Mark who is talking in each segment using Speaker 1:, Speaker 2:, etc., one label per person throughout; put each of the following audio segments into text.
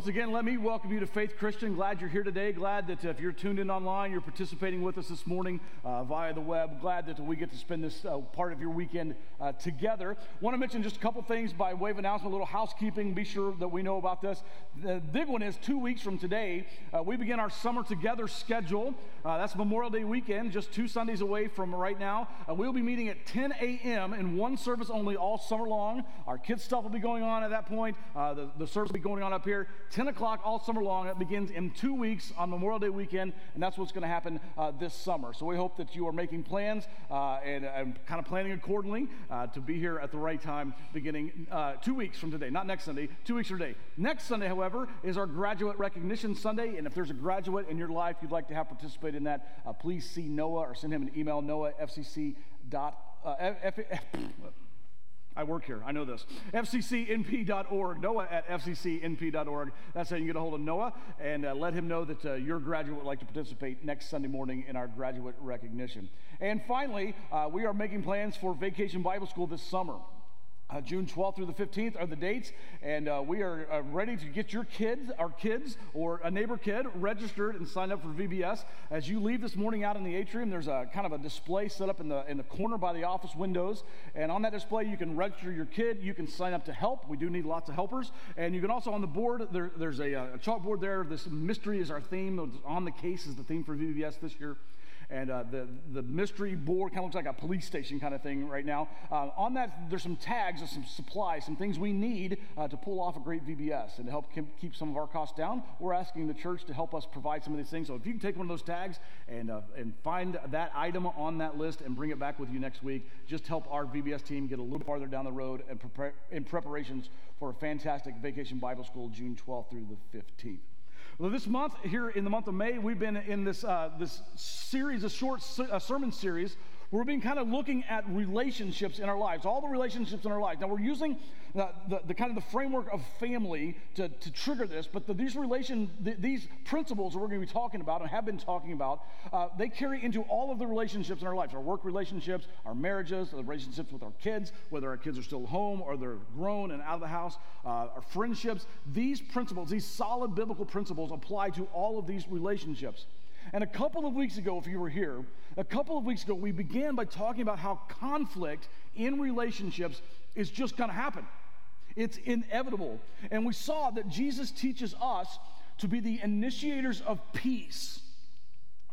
Speaker 1: Once again, let me welcome you to Faith Christian. Glad you're here today. Glad that uh, if you're tuned in online, you're participating with us this morning uh, via the web. Glad that we get to spend this uh, part of your weekend uh, together. Want to mention just a couple things by way of announcement, a little housekeeping. Be sure that we know about this. The big one is two weeks from today, uh, we begin our Summer Together schedule. Uh, that's Memorial Day weekend, just two Sundays away from right now. we'll be meeting at 10 a.m. in one service only all summer long. Our kids' stuff will be going on at that point. the, the service will be going on up here. 10 o'clock all summer long. It begins in two weeks on Memorial Day weekend, and that's what's going to happen uh, this summer. So we hope that you are making plans uh, and, and, kind of planning accordingly uh, to be here at the right time beginning uh, two weeks from today, not next Sunday, two weeks from today. Next Sunday, however, is our graduate recognition Sunday, and if there's a graduate in your life you'd like to have participate in that, uh, please see Noah or send him an email, noahfcc. Dot, uh, F- F- I work here. I know this. FCCNP.org. Noah at FCCNP.org. That's how you get a hold of Noah and uh, let him know that uh, your graduate would like to participate next Sunday morning in our graduate recognition. And finally, uh, we are making plans for Vacation Bible School this summer. Uh, June 12th through the 15th are the dates, and uh, we are uh, ready to get your kids, our kids, or a neighbor kid registered and signed up for VBS. As you leave this morning out in the atrium, there's a kind of a display set up in the in the corner by the office windows, and on that display you can register your kid. You can sign up to help. We do need lots of helpers, and you can also on the board there, there's a, a chalkboard there. This mystery is our theme. On the case is the theme for VBS this year and uh, the, the mystery board kind of looks like a police station kind of thing right now. Uh, on that, there's some tags and some supplies, some things we need uh, to pull off a great VBS and to help keep some of our costs down. We're asking the church to help us provide some of these things. So if you can take one of those tags and, uh, and find that item on that list and bring it back with you next week, just help our VBS team get a little farther down the road and prepare in preparations for a fantastic vacation Bible school June 12th through the 15th. Well, this month, here in the month of May, we've been in this, uh, this series, a short sermon series, we've been kind of looking at relationships in our lives, all the relationships in our lives. Now, we're using the, the, the kind of the framework of family to, to trigger this, but the, these relation, the, these principles that we're going to be talking about and have been talking about, uh, they carry into all of the relationships in our lives, our work relationships, our marriages, the relationships with our kids, whether our kids are still home or they're grown and out of the house, uh, our friendships. These principles, these solid biblical principles apply to all of these relationships. And a couple of weeks ago, if you were here, a couple of weeks ago, we began by talking about how conflict in relationships is just going to happen. It's inevitable. And we saw that Jesus teaches us to be the initiators of peace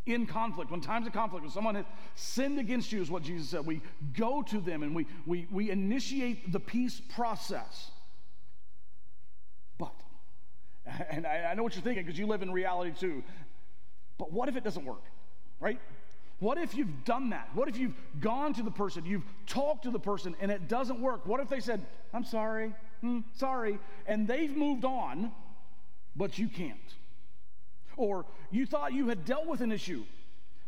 Speaker 1: in conflict. When times of conflict, when someone has sinned against you, is what Jesus said. We go to them and we, we, we initiate the peace process. But, and I, I know what you're thinking because you live in reality too. But what if it doesn't work? Right? What if you've done that? What if you've gone to the person, you've talked to the person, and it doesn't work? What if they said, I'm sorry, hmm, sorry, and they've moved on, but you can't? Or you thought you had dealt with an issue,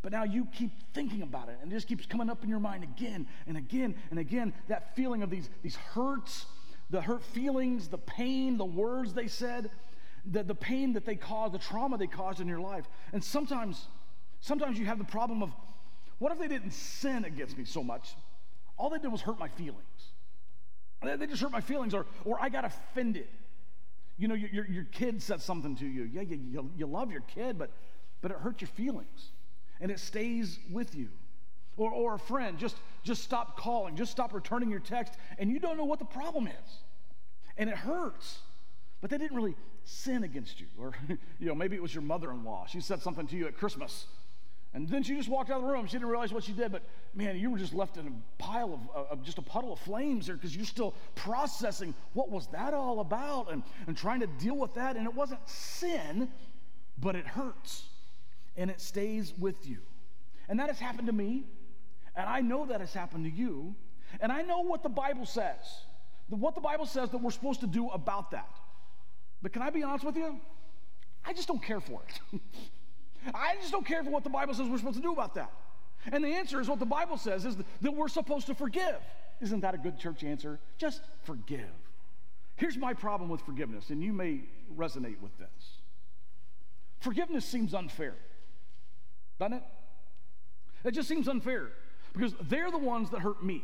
Speaker 1: but now you keep thinking about it, and it just keeps coming up in your mind again and again and again. That feeling of these, these hurts, the hurt feelings, the pain, the words they said, the, the pain that they caused, the trauma they caused in your life. And sometimes, sometimes you have the problem of, what if they didn't sin against me so much? All they did was hurt my feelings. They just hurt my feelings, or, or I got offended. You know, your, your kid said something to you. Yeah, you, you, you love your kid, but, but it hurts your feelings, and it stays with you. Or, or a friend, just, just stop calling, just stop returning your text, and you don't know what the problem is. And it hurts. But they didn't really sin against you. Or, you know, maybe it was your mother in law. She said something to you at Christmas. And then she just walked out of the room. She didn't realize what she did, but man, you were just left in a pile of, of just a puddle of flames there because you're still processing what was that all about and, and trying to deal with that. And it wasn't sin, but it hurts and it stays with you. And that has happened to me, and I know that has happened to you, and I know what the Bible says. That what the Bible says that we're supposed to do about that. But can I be honest with you? I just don't care for it. I just don't care for what the Bible says we're supposed to do about that. And the answer is what the Bible says is that we're supposed to forgive. Isn't that a good church answer? Just forgive. Here's my problem with forgiveness, and you may resonate with this. Forgiveness seems unfair, doesn't it? It just seems unfair because they're the ones that hurt me,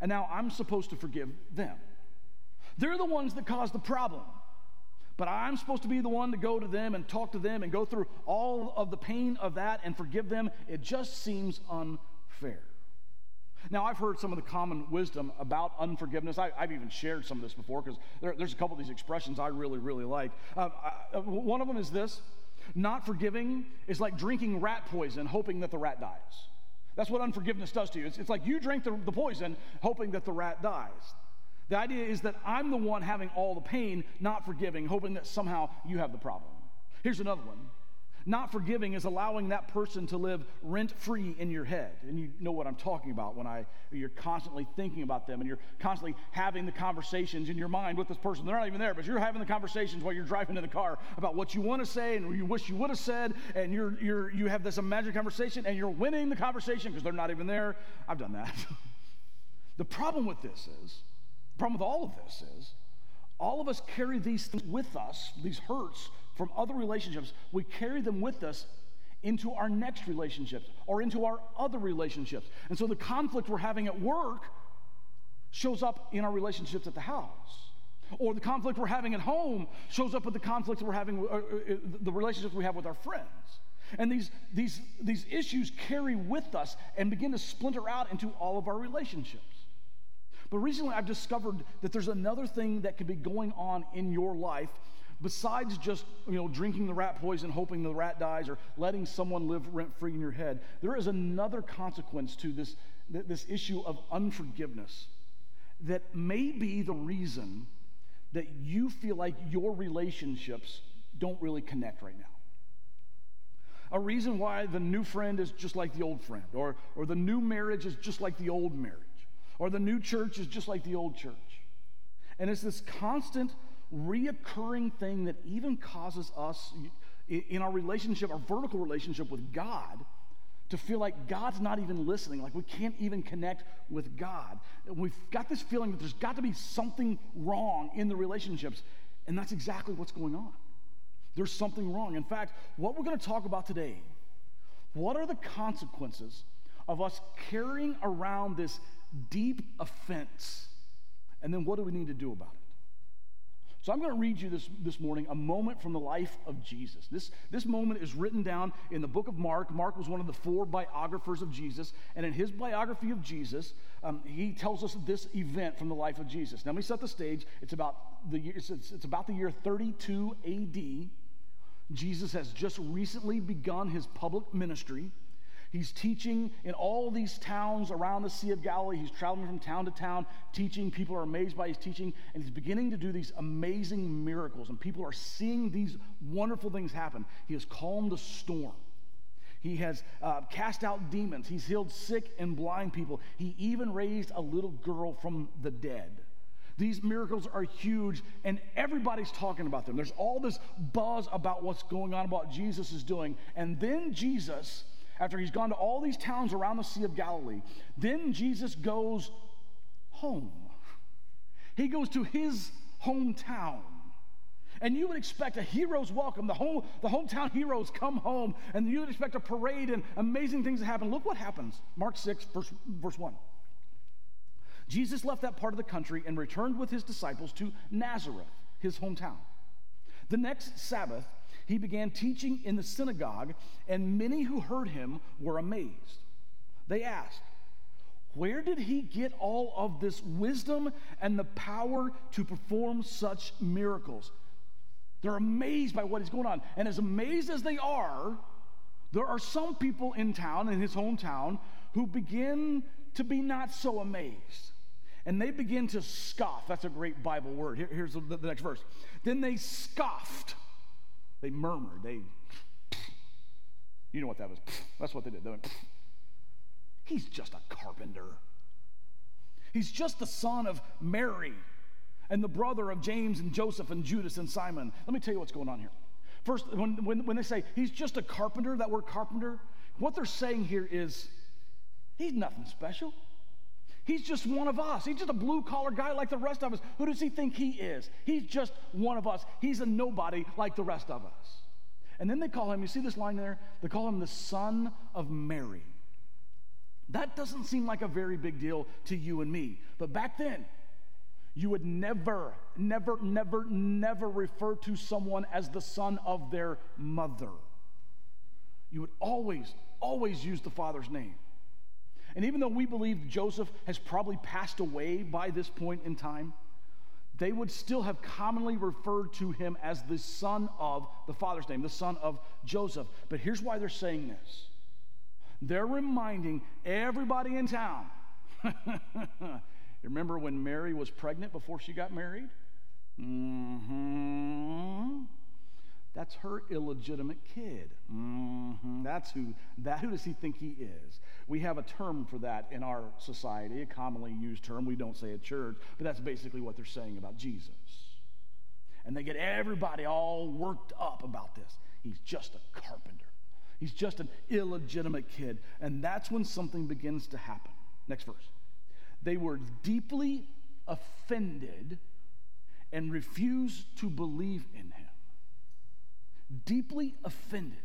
Speaker 1: and now I'm supposed to forgive them. They're the ones that caused the problem, but I'm supposed to be the one to go to them and talk to them and go through all of the pain of that and forgive them. It just seems unfair. Now, I've heard some of the common wisdom about unforgiveness. I, have even shared some of this before because there, there's a couple of these expressions I really, really like. Uh, I, uh, one of them is this not forgiving is like drinking rat poison, hoping that the rat dies. That's what unforgiveness does to you. It's, it's like you drink the, the poison, hoping that the rat dies. The idea is that I'm the one having all the pain, not forgiving, hoping that somehow you have the problem. Here's another one not forgiving is allowing that person to live rent free in your head. And you know what I'm talking about when I you're constantly thinking about them and you're constantly having the conversations in your mind with this person. They're not even there, but you're having the conversations while you're driving in the car about what you want to say and you wish you would have said, and you're you're you have this imagined conversation and you're winning the conversation because they're not even there. I've done that. the problem with this is, problem with all of this is, all of us carry these things with us, these hurts from other relationships, we carry them with us into our next relationships or into our other relationships. And so the conflict we're having at work shows up in our relationships at the house. Or the conflict we're having at home shows up with the conflict we're having, uh, uh, the relationships we have with our friends. And these, these, these issues carry with us and begin to splinter out into all of our relationships. But recently, I've discovered that there's another thing that could be going on in your life besides just you know drinking the rat poison hoping the rat dies or letting someone live rent free in your head. There is another consequence to this this issue of unforgiveness that may be the reason that you feel like your relationships don't really connect right now. A reason why the new friend is just like the old friend or, or the new marriage is just like the old marriage or the new church is just like the old church and it's this constant reoccurring thing that even causes us in our relationship, our vertical relationship with God, to feel like God's not even listening, like we can't even connect with God. We've got this feeling that there's got to be something wrong in the relationships, and that's exactly what's going on. There's something wrong. In fact, what we're going to talk about today, what are the consequences of us carrying around this deep offense? And then what do we need to do about it? So I'm going to read you this, this morning a moment from the life of Jesus. This, this moment is written down in the book of Mark. Mark was one of the four biographers of Jesus. And in his biography of Jesus, um, he tells us this event from the life of Jesus. Now, let me set the stage. It's about the, it's, it's, it's about the year 32 AD. Jesus has just recently begun his public ministry. He's teaching in all these towns around the Sea of Galilee. He's traveling from town to town, teaching. People are amazed by his teaching, and he's beginning to do these amazing miracles, and people are seeing these wonderful things happen. He has calmed a storm. He has uh, cast out demons. He's healed sick and blind people. He even raised a little girl from the dead. These miracles are huge, and everybody's talking about them. There's all this buzz about what's going on, about Jesus is doing. And then Jesus after he's gone to all these towns around the Sea of Galilee, then Jesus goes home. He goes to his hometown. And you would expect a hero's welcome. The, home, the hometown heroes come home, and you would expect a parade and amazing things to happen. Look what happens. Mark 6, verse, verse 1. Jesus left that part of the country and returned with his disciples to Nazareth, his hometown. The next Sabbath, he began teaching in the synagogue, and many who heard him were amazed. They asked, Where did he get all of this wisdom and the power to perform such miracles? They're amazed by what is going on. And as amazed as they are, there are some people in town, in his hometown, who begin to be not so amazed. And they begin to scoff. That's a great Bible word. Here, here's the, the next verse. Then they scoffed they murmured. They, you know what that was. That's what they did. They went, He's just a carpenter. He's just the son of Mary and the brother of James and Joseph and Judas and Simon. Let me tell you what's going on here. First, when, when, when they say he's just a carpenter, that word carpenter, what they're saying here is he's nothing special. He's just one of us. He's just a blue collar guy like the rest of us. Who does he think he is? He's just one of us. He's a nobody like the rest of us. And then they call him, you see this line there? They call him the son of Mary. That doesn't seem like a very big deal to you and me. But back then, you would never, never, never, never refer to someone as the son of their mother. You would always, always use the father's name. And even though we believe Joseph has probably passed away by this point in time, they would still have commonly referred to him as the son of the father's name, the son of Joseph. But here's why they're saying this they're reminding everybody in town. Remember when Mary was pregnant before she got married? Mm-hmm. That's her illegitimate kid. Mm-hmm. That's who. That who does he think he is? We have a term for that in our society, a commonly used term. We don't say at church, but that's basically what they're saying about Jesus. And they get everybody all worked up about this. He's just a carpenter. He's just an illegitimate kid. And that's when something begins to happen. Next verse. They were deeply offended and refused to believe in him. Deeply offended.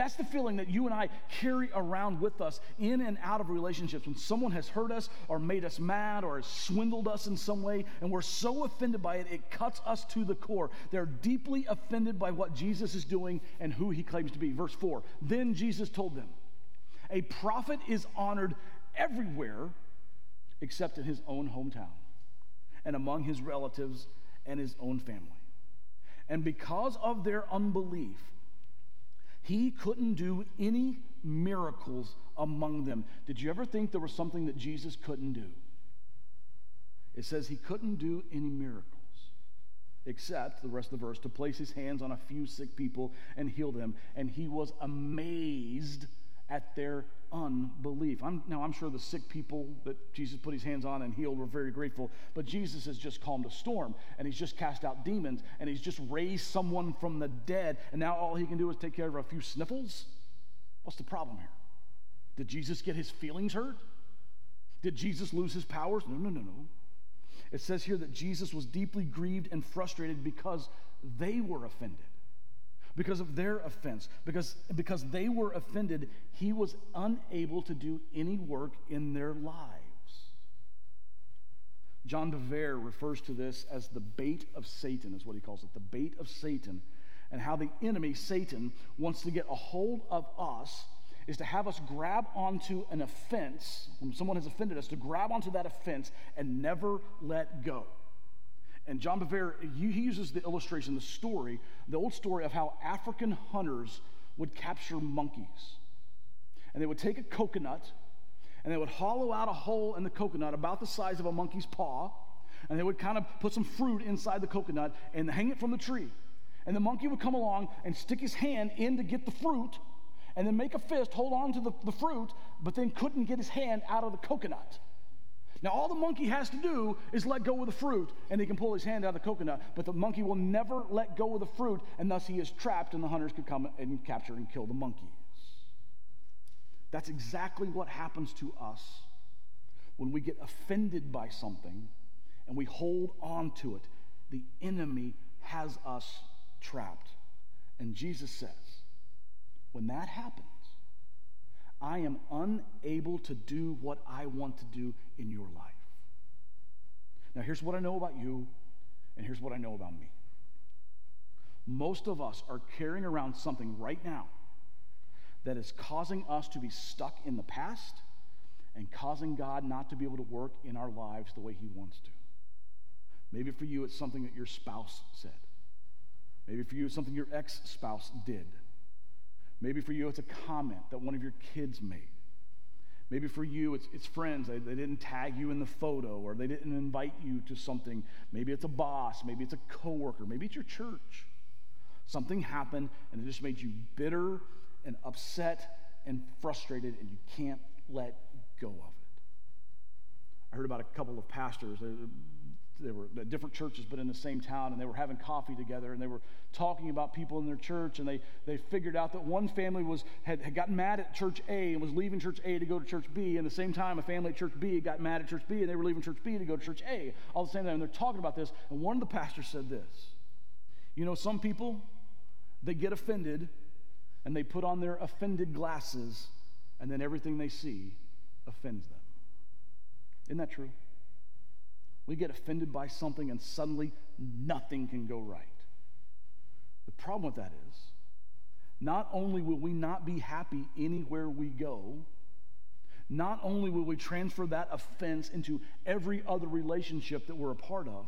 Speaker 1: That's the feeling that you and I carry around with us in and out of relationships. When someone has hurt us or made us mad or has swindled us in some way, and we're so offended by it, it cuts us to the core. They're deeply offended by what Jesus is doing and who he claims to be. Verse 4 Then Jesus told them, A prophet is honored everywhere except in his own hometown and among his relatives and his own family. And because of their unbelief, he couldn't do any miracles among them. Did you ever think there was something that Jesus couldn't do? It says he couldn't do any miracles, except the rest of the verse to place his hands on a few sick people and heal them. And he was amazed at their unbelief. I'm, now, I'm sure the sick people that Jesus put his hands on and healed were very grateful, but Jesus has just calmed a storm and he's just cast out demons and he's just raised someone from the dead, and now all he can do is take care of a few sniffles? What's the problem here? Did Jesus get his feelings hurt? Did Jesus lose his powers? No, no, no, no. It says here that Jesus was deeply grieved and frustrated because they were offended because of their offense, because, because they were offended, he was unable to do any work in their lives. John Bevere refers to this as the bait of Satan, is what he calls it the bait of Satan, and how the enemy, Satan, wants to get a hold of us is to have us grab onto an offense, when someone has offended us, to grab onto that offense and never let go. And John Bevere, he uses the illustration, the story, the old story of how African hunters would capture monkeys. And they would take a coconut and they would hollow out a hole in the coconut about the size of a monkey's paw. And they would kind of put some fruit inside the coconut and hang it from the tree. And the monkey would come along and stick his hand in to get the fruit and then make a fist, hold on to the, the fruit, but then couldn't get his hand out of the coconut. Now, all the monkey has to do is let go of the fruit, and he can pull his hand out of the coconut, but the monkey will never let go of the fruit, and thus he is trapped, and the hunters could come and capture and kill the monkeys. That's exactly what happens to us when we get offended by something and we hold on to it. The enemy has us trapped. And Jesus says, when that happens, I am unable to do what I want to do in your life. Now, here's what I know about you, and here's what I know about me. Most of us are carrying around something right now that is causing us to be stuck in the past and causing God not to be able to work in our lives the way He wants to. Maybe for you, it's something that your spouse said. Maybe for you, it's something your ex spouse did. Maybe for you, it's a comment that one of your kids made. Maybe for you, it's, it's friends. They, they didn't tag you in the photo or they didn't invite you to something. Maybe it's a boss. Maybe it's a coworker. Maybe it's your church. Something happened and it just made you bitter and upset and frustrated and you can't let go of it. I heard about a couple of pastors. They were different churches, but in the same town, and they were having coffee together, and they were talking about people in their church, and they, they figured out that one family was had, had gotten mad at church A and was leaving church A to go to church B, and the same time a family at church B got mad at church B, and they were leaving church B to go to church A, all the same time, and they're talking about this, and one of the pastors said this, you know, some people, they get offended, and they put on their offended glasses, and then everything they see offends them. Isn't that true? We get offended by something and suddenly nothing can go right. The problem with that is, not only will we not be happy anywhere we go, not only will we transfer that offense into every other relationship that we're a part of,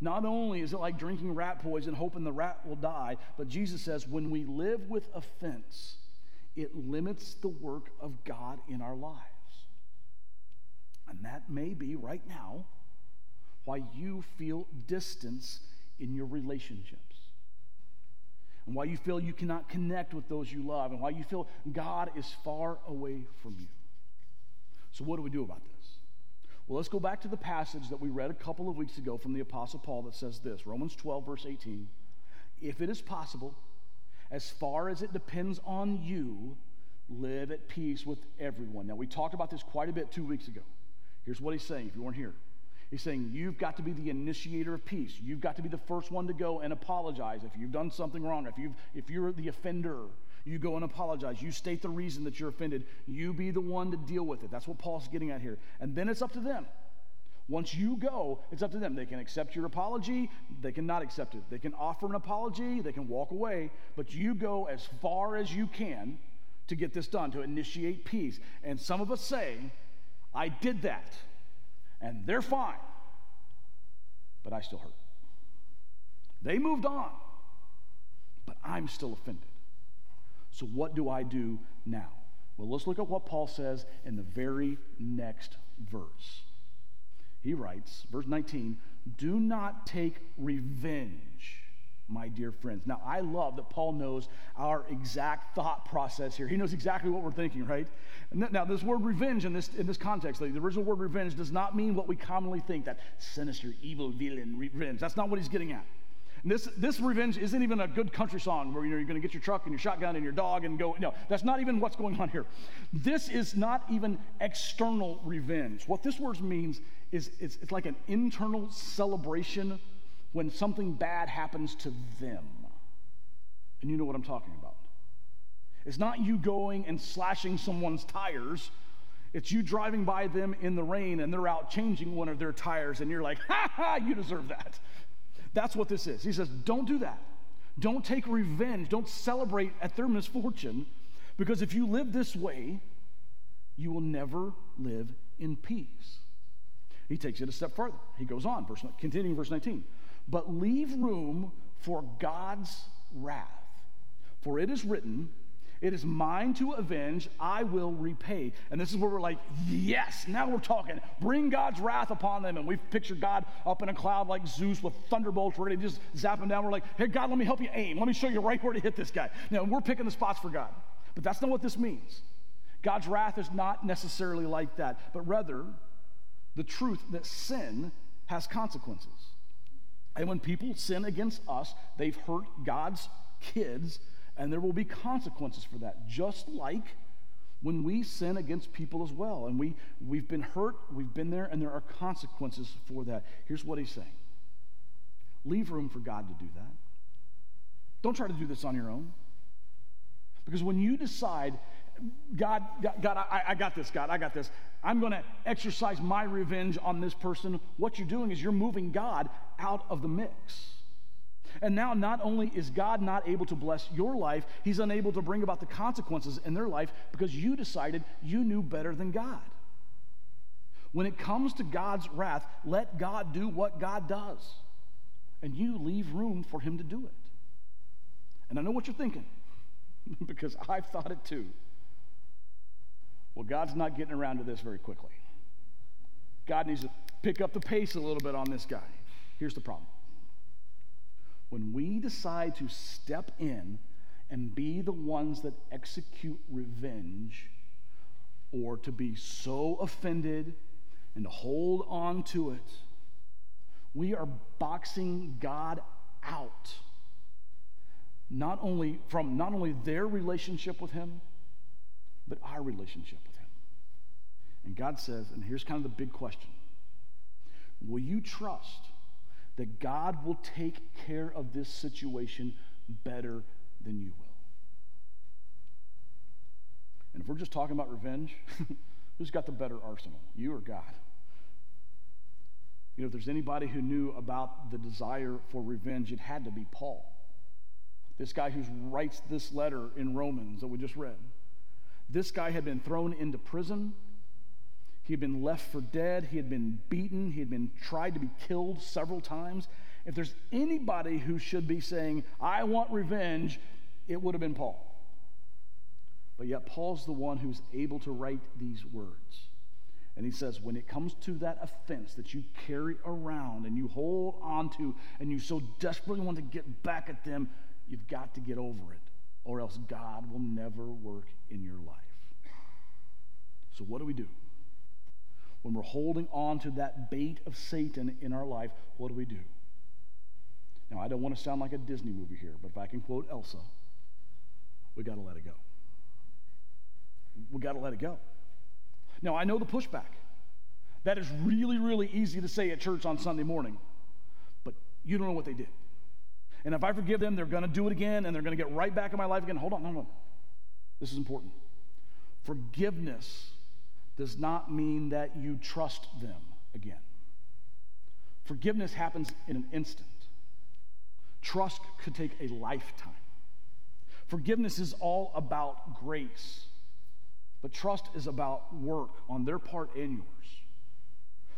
Speaker 1: not only is it like drinking rat poison, hoping the rat will die, but Jesus says when we live with offense, it limits the work of God in our lives. And that may be right now why you feel distance in your relationships. And why you feel you cannot connect with those you love, and why you feel God is far away from you. So, what do we do about this? Well, let's go back to the passage that we read a couple of weeks ago from the Apostle Paul that says this Romans 12, verse 18. If it is possible, as far as it depends on you, live at peace with everyone. Now, we talked about this quite a bit two weeks ago. Here's what he's saying if you weren't here. He's saying you've got to be the initiator of peace. You've got to be the first one to go and apologize if you've done something wrong. If you've if you're the offender, you go and apologize. You state the reason that you're offended. You be the one to deal with it. That's what Paul's getting at here. And then it's up to them. Once you go, it's up to them. They can accept your apology, they can not accept it. They can offer an apology, they can walk away, but you go as far as you can to get this done, to initiate peace. And some of us say, I did that, and they're fine, but I still hurt. They moved on, but I'm still offended. So, what do I do now? Well, let's look at what Paul says in the very next verse. He writes, verse 19, do not take revenge, my dear friends. Now, I love that Paul knows our exact thought process here. He knows exactly what we're thinking, right? now, this word revenge in this, in this context, the original word revenge does not mean what we commonly think that sinister, evil, villain revenge. That's not what he's getting at. And this, this revenge isn't even a good country song where you know, you're going to get your truck and your shotgun and your dog and go. No, that's not even what's going on here. This is not even external revenge. What this word means is it's, it's like an internal celebration when something bad happens to them. And you know what I'm talking about. It's not you going and slashing someone's tires. It's you driving by them in the rain and they're out changing one of their tires and you're like, ha ha, you deserve that. That's what this is. He says, don't do that. Don't take revenge. Don't celebrate at their misfortune because if you live this way, you will never live in peace. He takes it a step further. He goes on, verse, continuing verse 19. But leave room for God's wrath. For it is written, it is mine to avenge, I will repay. And this is where we're like, yes, now we're talking. Bring God's wrath upon them. And we've pictured God up in a cloud like Zeus with thunderbolts ready to just zap him down. We're like, hey, God, let me help you aim. Let me show you right where to hit this guy. Now, we're picking the spots for God. But that's not what this means. God's wrath is not necessarily like that, but rather the truth that sin has consequences. And when people sin against us, they've hurt God's kids and there will be consequences for that, just like when we sin against people as well. And we, we've been hurt, we've been there, and there are consequences for that. Here's what he's saying leave room for God to do that. Don't try to do this on your own. Because when you decide, God, God, God I, I got this, God, I got this, I'm going to exercise my revenge on this person, what you're doing is you're moving God out of the mix. And now, not only is God not able to bless your life, He's unable to bring about the consequences in their life because you decided you knew better than God. When it comes to God's wrath, let God do what God does, and you leave room for Him to do it. And I know what you're thinking because I've thought it too. Well, God's not getting around to this very quickly. God needs to pick up the pace a little bit on this guy. Here's the problem when we decide to step in and be the ones that execute revenge, or to be so offended and to hold on to it, We are boxing God out. Not only from not only their relationship with him, but our relationship with him. And God says, and here's kind of the big question. Will you trust that God will take care of this situation better than you will? And if we're just talking about revenge, who's got the better arsenal, you or God? You know, if there's anybody who knew about the desire for revenge, it had to be Paul. This guy who writes this letter in Romans that we just read. This guy had been thrown into prison. He had been left for dead. He had been beaten. He had been tried to be killed several times. If there's anybody who should be saying, I want revenge, it would have been Paul. But yet, Paul's the one who's able to write these words. And he says, when it comes to that offense that you carry around and you hold on to and you so desperately want to get back at them, you've got to get over it, or else God will never work in your life. So, what do we do? When we're holding on to that bait of Satan in our life, what do we do? Now, I don't want to sound like a Disney movie here, but if I can quote Elsa, we got to let it go. We got to let it go. Now, I know the pushback. That is really, really easy to say at church on Sunday morning, but you don't know what they did. And if I forgive them, they're going to do it again and they're going to get right back in my life again. Hold on, hold on. This is important. Forgiveness does not mean that you trust them again. Forgiveness happens in an instant, trust could take a lifetime. Forgiveness is all about grace. But trust is about work on their part and yours.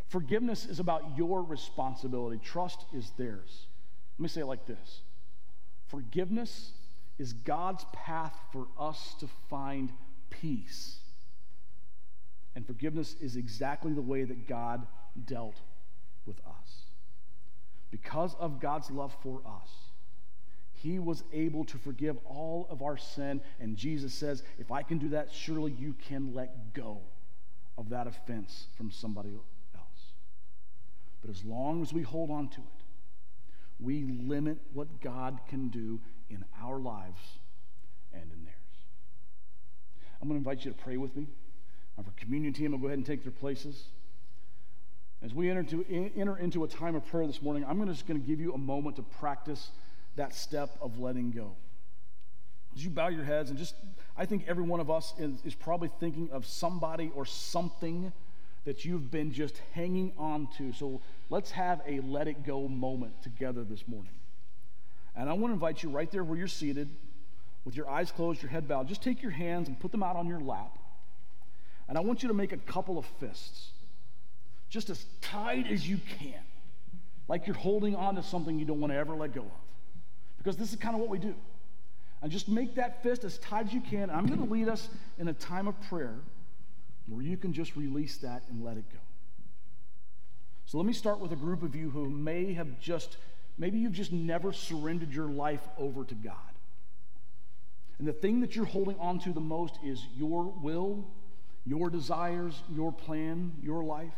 Speaker 1: Forgiveness is about your responsibility, trust is theirs. Let me say it like this Forgiveness is God's path for us to find peace. And forgiveness is exactly the way that God dealt with us. Because of God's love for us, he was able to forgive all of our sin. And Jesus says, if I can do that, surely you can let go of that offense from somebody else. But as long as we hold on to it, we limit what God can do in our lives and in theirs. I'm going to invite you to pray with me. Our communion team will go ahead and take their places. As we enter into, enter into a time of prayer this morning, I'm just going to give you a moment to practice that step of letting go. As you bow your heads, and just, I think every one of us is, is probably thinking of somebody or something that you've been just hanging on to. So let's have a let it go moment together this morning. And I want to invite you right there where you're seated, with your eyes closed, your head bowed, just take your hands and put them out on your lap. And I want you to make a couple of fists, just as tight as you can, like you're holding on to something you don't want to ever let go of because this is kind of what we do. And just make that fist as tight as you can. I'm going to lead us in a time of prayer where you can just release that and let it go. So let me start with a group of you who may have just, maybe you've just never surrendered your life over to God. And the thing that you're holding on to the most is your will, your desires, your plan, your life.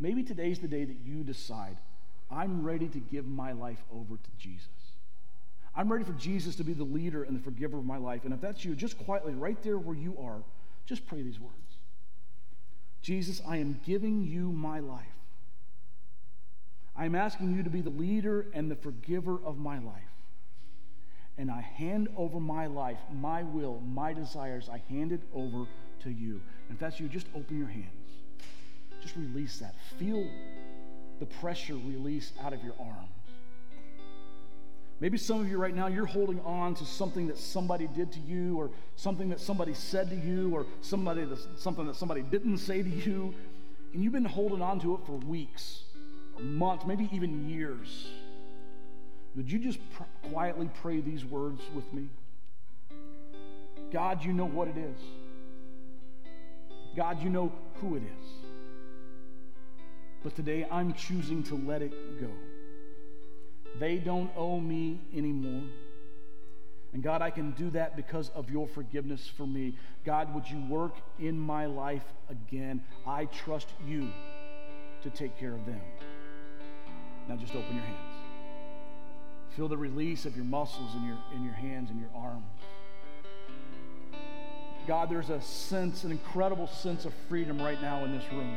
Speaker 1: Maybe today's the day that you decide, I'm ready to give my life over to Jesus. I'm ready for Jesus to be the leader and the forgiver of my life. And if that's you, just quietly, right there where you are, just pray these words Jesus, I am giving you my life. I'm asking you to be the leader and the forgiver of my life. And I hand over my life, my will, my desires, I hand it over to you. And if that's you, just open your hands. Just release that. Feel the pressure release out of your arms. Maybe some of you right now, you're holding on to something that somebody did to you, or something that somebody said to you, or somebody that, something that somebody didn't say to you, and you've been holding on to it for weeks, or months, maybe even years. Would you just pr- quietly pray these words with me? God, you know what it is. God, you know who it is. But today I'm choosing to let it go. They don't owe me anymore. And God, I can do that because of your forgiveness for me. God, would you work in my life again? I trust you to take care of them. Now just open your hands. Feel the release of your muscles in your, in your hands and your arms. God, there's a sense, an incredible sense of freedom right now in this room.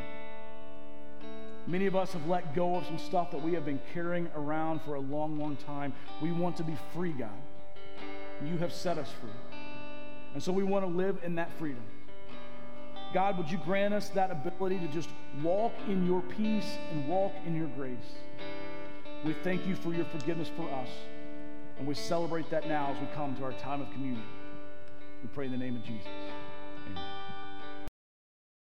Speaker 1: Many of us have let go of some stuff that we have been carrying around for a long, long time. We want to be free, God. You have set us free. And so we want to live in that freedom. God, would you grant us that ability to just walk in your peace and walk in your grace? We thank you for your forgiveness for us. And we celebrate that now as we come to our time of communion. We pray in the name of Jesus. Amen.